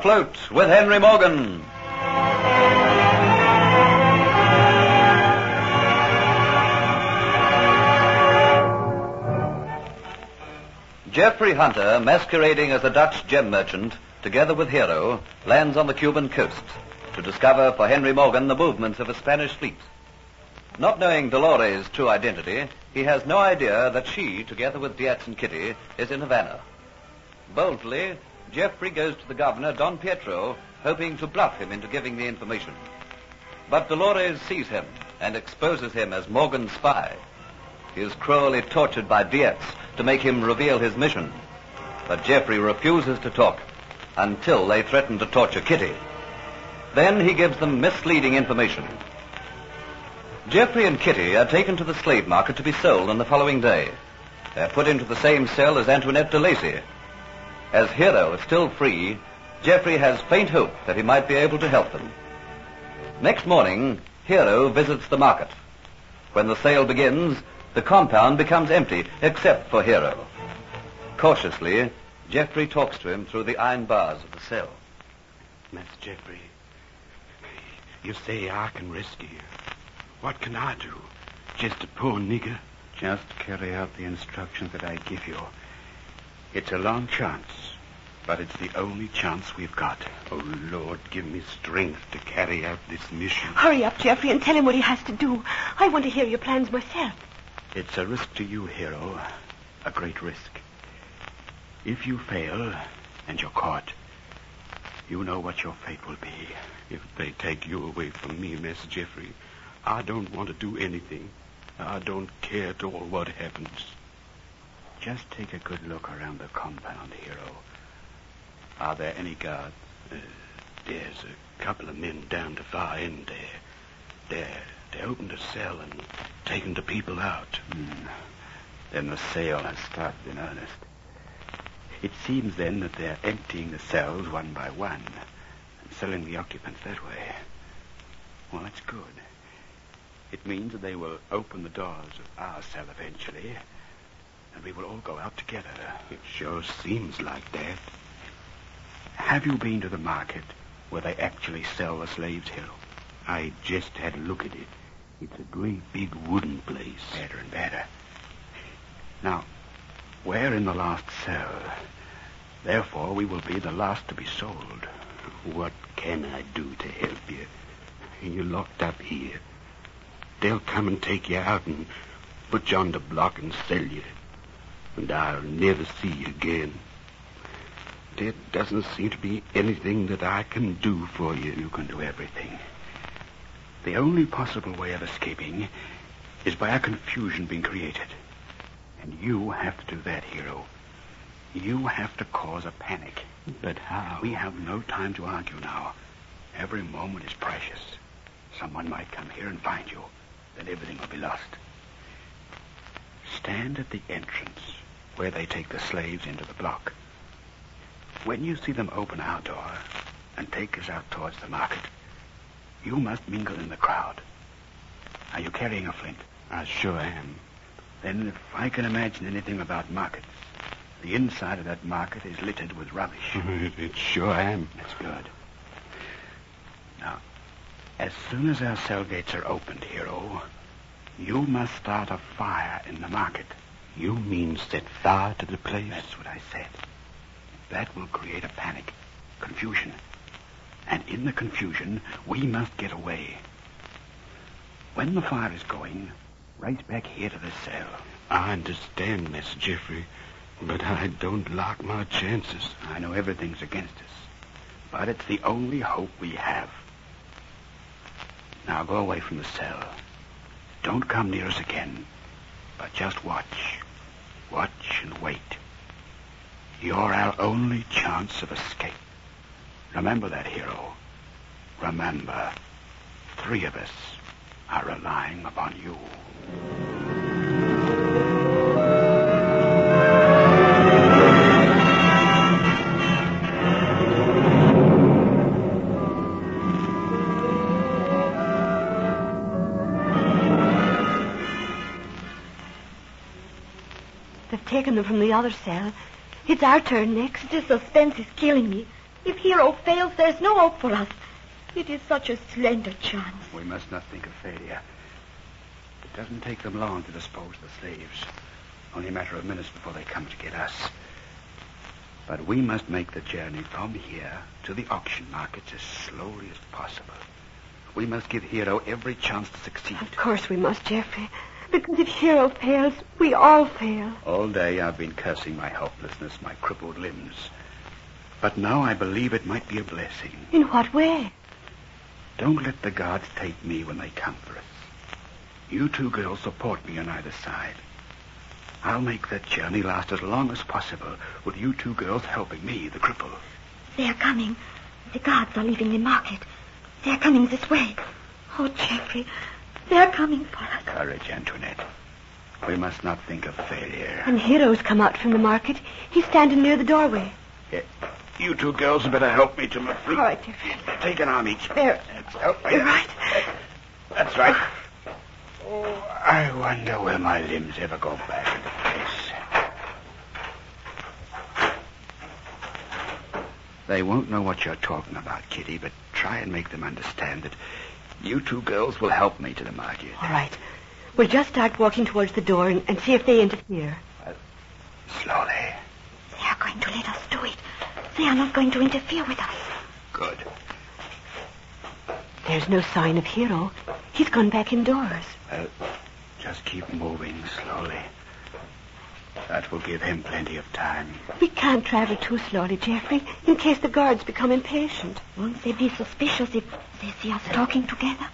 Afloat with Henry Morgan. Jeffrey Hunter, masquerading as a Dutch gem merchant, together with Hero, lands on the Cuban coast to discover for Henry Morgan the movements of a Spanish fleet. Not knowing Dolores' true identity, he has no idea that she, together with Dietz and Kitty, is in Havana. Boldly, Jeffrey goes to the governor, Don Pietro, hoping to bluff him into giving the information. But Dolores sees him and exposes him as Morgan's spy. He is cruelly tortured by Dietz to make him reveal his mission. But Jeffrey refuses to talk until they threaten to torture Kitty. Then he gives them misleading information. Jeffrey and Kitty are taken to the slave market to be sold on the following day. They're put into the same cell as Antoinette de Lacy. As Hero is still free, Jeffrey has faint hope that he might be able to help them. Next morning, Hero visits the market. When the sale begins, the compound becomes empty, except for Hero. Cautiously, Jeffrey talks to him through the iron bars of the cell. Master Jeffrey, you say I can rescue you. What can I do? Just a poor nigger? Just carry out the instructions that I give you. It's a long chance, but it's the only chance we've got. Oh, Lord, give me strength to carry out this mission. Hurry up, Jeffrey, and tell him what he has to do. I want to hear your plans myself. It's a risk to you, hero. A great risk. If you fail and you're caught, you know what your fate will be. If they take you away from me, Miss Jeffrey, I don't want to do anything. I don't care at all what happens. Just take a good look around the compound, hero. Are there any guards? Uh, there's a couple of men down the far end there. They're, they opened a cell and taken the people out. Hmm. Then the sale has started in earnest. It seems then that they're emptying the cells one by one and selling the occupants that way. Well, that's good. It means that they will open the doors of our cell eventually, and we will all go out together. It sure seems like that. Have you been to the market where they actually sell the slaves, Hill? I just had a look at it. It's a great big wooden place. Better and better. Now, we're in the last cell. Therefore, we will be the last to be sold. What can I do to help you? You're locked up here. They'll come and take you out and put you on the block and sell you. And I'll never see you again. There doesn't seem to be anything that I can do for you. You can do everything. The only possible way of escaping is by a confusion being created. And you have to do that, hero. You have to cause a panic. But how? We have no time to argue now. Every moment is precious. Someone might come here and find you. Then everything will be lost. Stand at the entrance where they take the slaves into the block. When you see them open our door and take us out towards the market, you must mingle in the crowd. Are you carrying a flint? I sure am. Then, if I can imagine anything about markets, the inside of that market is littered with rubbish. it, it sure am. That's good. Now, as soon as our cell gates are opened, Hero, you must start a fire in the market. You mean set fire to the place? That's what I said. That will create a panic, confusion. And in the confusion, we must get away. When the fire is going, right back here to the cell. I understand, Miss Jeffrey, but I don't like my chances. I know everything's against us, but it's the only hope we have. Now go away from the cell. Don't come near us again, but just watch. Watch and wait. You're our only chance of escape. Remember that, hero. Remember, three of us are relying upon you. They've taken them from the other cell. It's our turn next. The suspense is killing me. If Hero fails, there's no hope for us. It is such a slender chance. We must not think of failure. It doesn't take them long to dispose of the slaves. Only a matter of minutes before they come to get us. But we must make the journey from here to the auction markets as slowly as possible. We must give Hero every chance to succeed. Of course we must, Geoffrey. Because if Hero fails, we all fail. All day I've been cursing my helplessness, my crippled limbs. But now I believe it might be a blessing. In what way? Don't let the guards take me when they come for us. You two girls support me on either side. I'll make that journey last as long as possible with you two girls helping me, the cripple. They are coming. The guards are leaving the market. They are coming this way. Oh, Geoffrey, they are coming for us. Courage, Antoinette. We must not think of failure. And Hero's come out from the market. He's standing near the doorway. Yeah. You two girls had better help me to my feet. All right, Geoffrey. Take an arm each. There. That's, oh, You're right. That's right. Oh, I wonder will my limbs ever go back into place. They won't know what you're talking about, Kitty, but try and make them understand that you two girls will help me to the market. All right. We'll just start walking towards the door and, and see if they interfere. Well, slowly. They are going to let us do it. They are not going to interfere with us. Good. There's no sign of Hero. He's gone back indoors. Well, just keep moving slowly. That will give him plenty of time. We can't travel too slowly, Geoffrey, in case the guards become impatient. Won't they be suspicious if they see us talking together?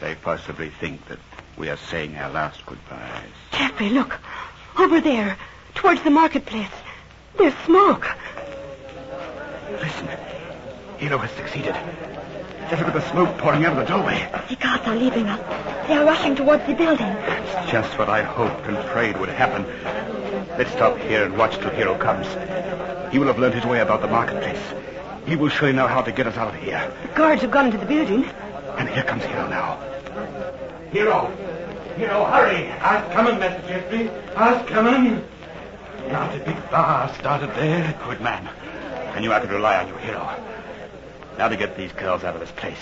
They possibly think that we are saying our last goodbyes. Geoffrey, look. Over there, towards the marketplace. There's smoke. Listen. Hero has succeeded. Just look at the smoke pouring out of the doorway. The guards are leaving us. They are rushing towards the building. It's just what I hoped and prayed would happen. Let's stop here and watch till Hero comes. He will have learned his way about the marketplace. He will surely know how to get us out of here. The guards have gone into the building. And here comes Hero now. Hero! Hero, hurry! I'm coming, Master Geoffrey. I's coming. Not a big bar started there. Good man. I knew I could rely on you, Hero. Now to get these girls out of this place.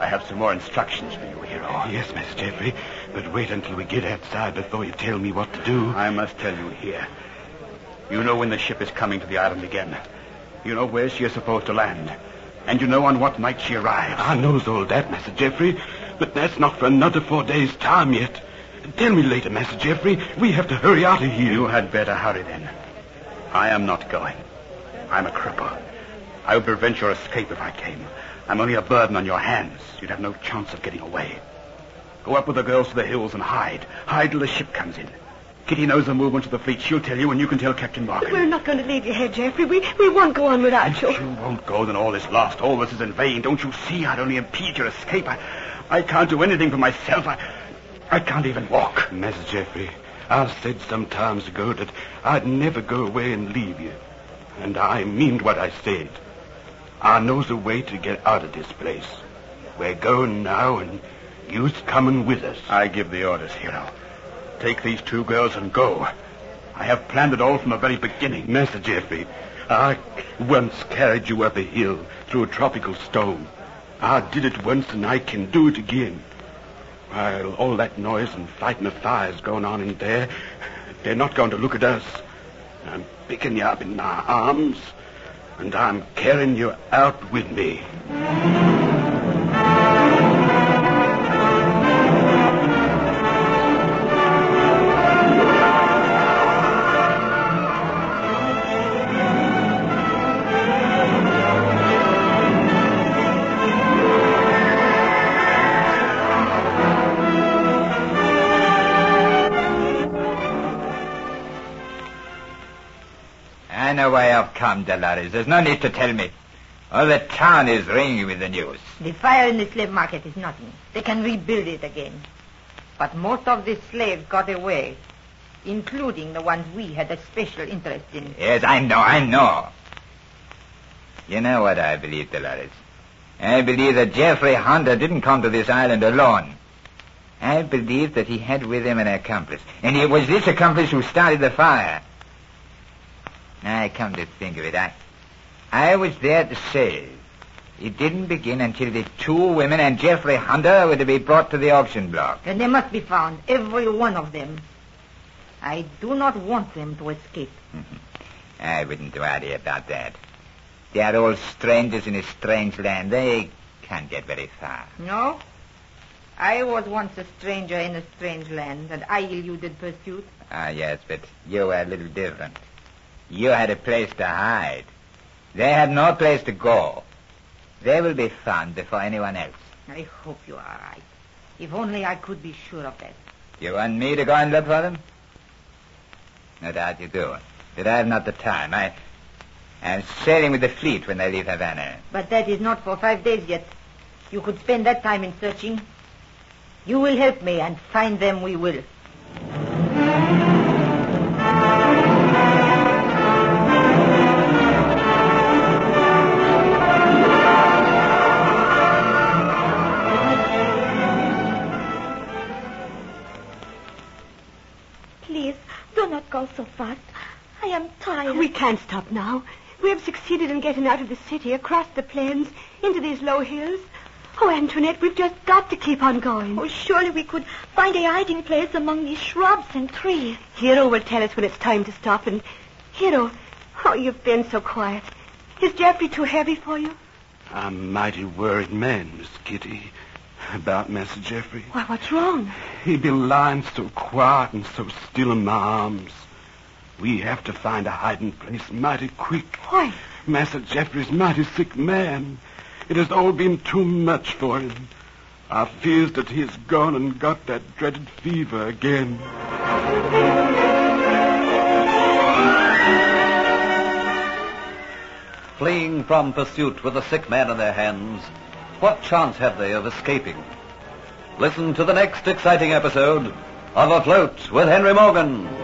I have some more instructions for you, Hero. Yes, Master Geoffrey, but wait until we get outside before you tell me what to do. I must tell you here. You know when the ship is coming to the island again. You know where she is supposed to land. And you know on what night she arrives. I knows all that, Master Geoffrey, but that's not for another four days' time yet. Tell me later, Master Geoffrey. We have to hurry out of here. You had better hurry then. I am not going. I'm a cripple. I would prevent your escape if I came. I'm only a burden on your hands. You'd have no chance of getting away. Go up with the girls to the hills and hide. Hide till the ship comes in. Kitty knows the movements of the fleet. She'll tell you, and you can tell Captain Morgan. We're not going to leave you here, Geoffrey. We, we won't go on without If you. you won't go, then all is lost. All this is in vain. Don't you see? I'd only impede your escape. I, I can't do anything for myself. I, I can't even walk. Master Geoffrey, I said some times ago that I'd never go away and leave you. And I mean what I said. I knows a way to get out of this place. We're going now, and you's coming with us. I give the orders, Hero. Take these two girls and go. I have planned it all from the very beginning. Master Geoffrey, I once carried you up a hill through a tropical storm. I did it once, and I can do it again. While all that noise and fighting of fires going on in there, they're not going to look at us. I'm picking you up in my arms, and I'm carrying you out with me. Know why I've come, Dolores. There's no need to tell me. All the town is ringing with the news. The fire in the slave market is nothing. They can rebuild it again. But most of the slaves got away, including the ones we had a special interest in. Yes, I know, I know. You know what I believe, Dolores? I believe that Jeffrey Hunter didn't come to this island alone. I believe that he had with him an accomplice. And it was this accomplice who started the fire. I come to think of it, I, I was there to save. It didn't begin until the two women and Jeffrey Hunter were to be brought to the auction block. And they must be found, every one of them. I do not want them to escape. I wouldn't worry about that. They are all strangers in a strange land. They can't get very far. No? I was once a stranger in a strange land, and I eluded pursuit. Ah, yes, but you were a little different. You had a place to hide. They had no place to go. They will be found before anyone else. I hope you are right. If only I could be sure of that. You want me to go and look for them? No doubt you do. But I have not the time. I, I'm sailing with the fleet when they leave Havana. But that is not for five days yet. You could spend that time in searching. You will help me, and find them we will. Can't stop now. We have succeeded in getting out of the city, across the plains, into these low hills. Oh, Antoinette, we've just got to keep on going. Oh, surely we could find a hiding place among these shrubs and trees. Hero will tell us when it's time to stop. And, Hero, oh, you've been so quiet. Is Jeffrey too heavy for you? I'm a mighty worried man, Miss Kitty, about Master Jeffrey. Why, what's wrong? He been lying so quiet and so still in my arms. We have to find a hiding place mighty quick. Why? Master Jeffrey's mighty sick man. It has all been too much for him. I fears that he's gone and got that dreaded fever again. Fleeing from pursuit with a sick man in their hands, what chance have they of escaping? Listen to the next exciting episode of Afloat with Henry Morgan.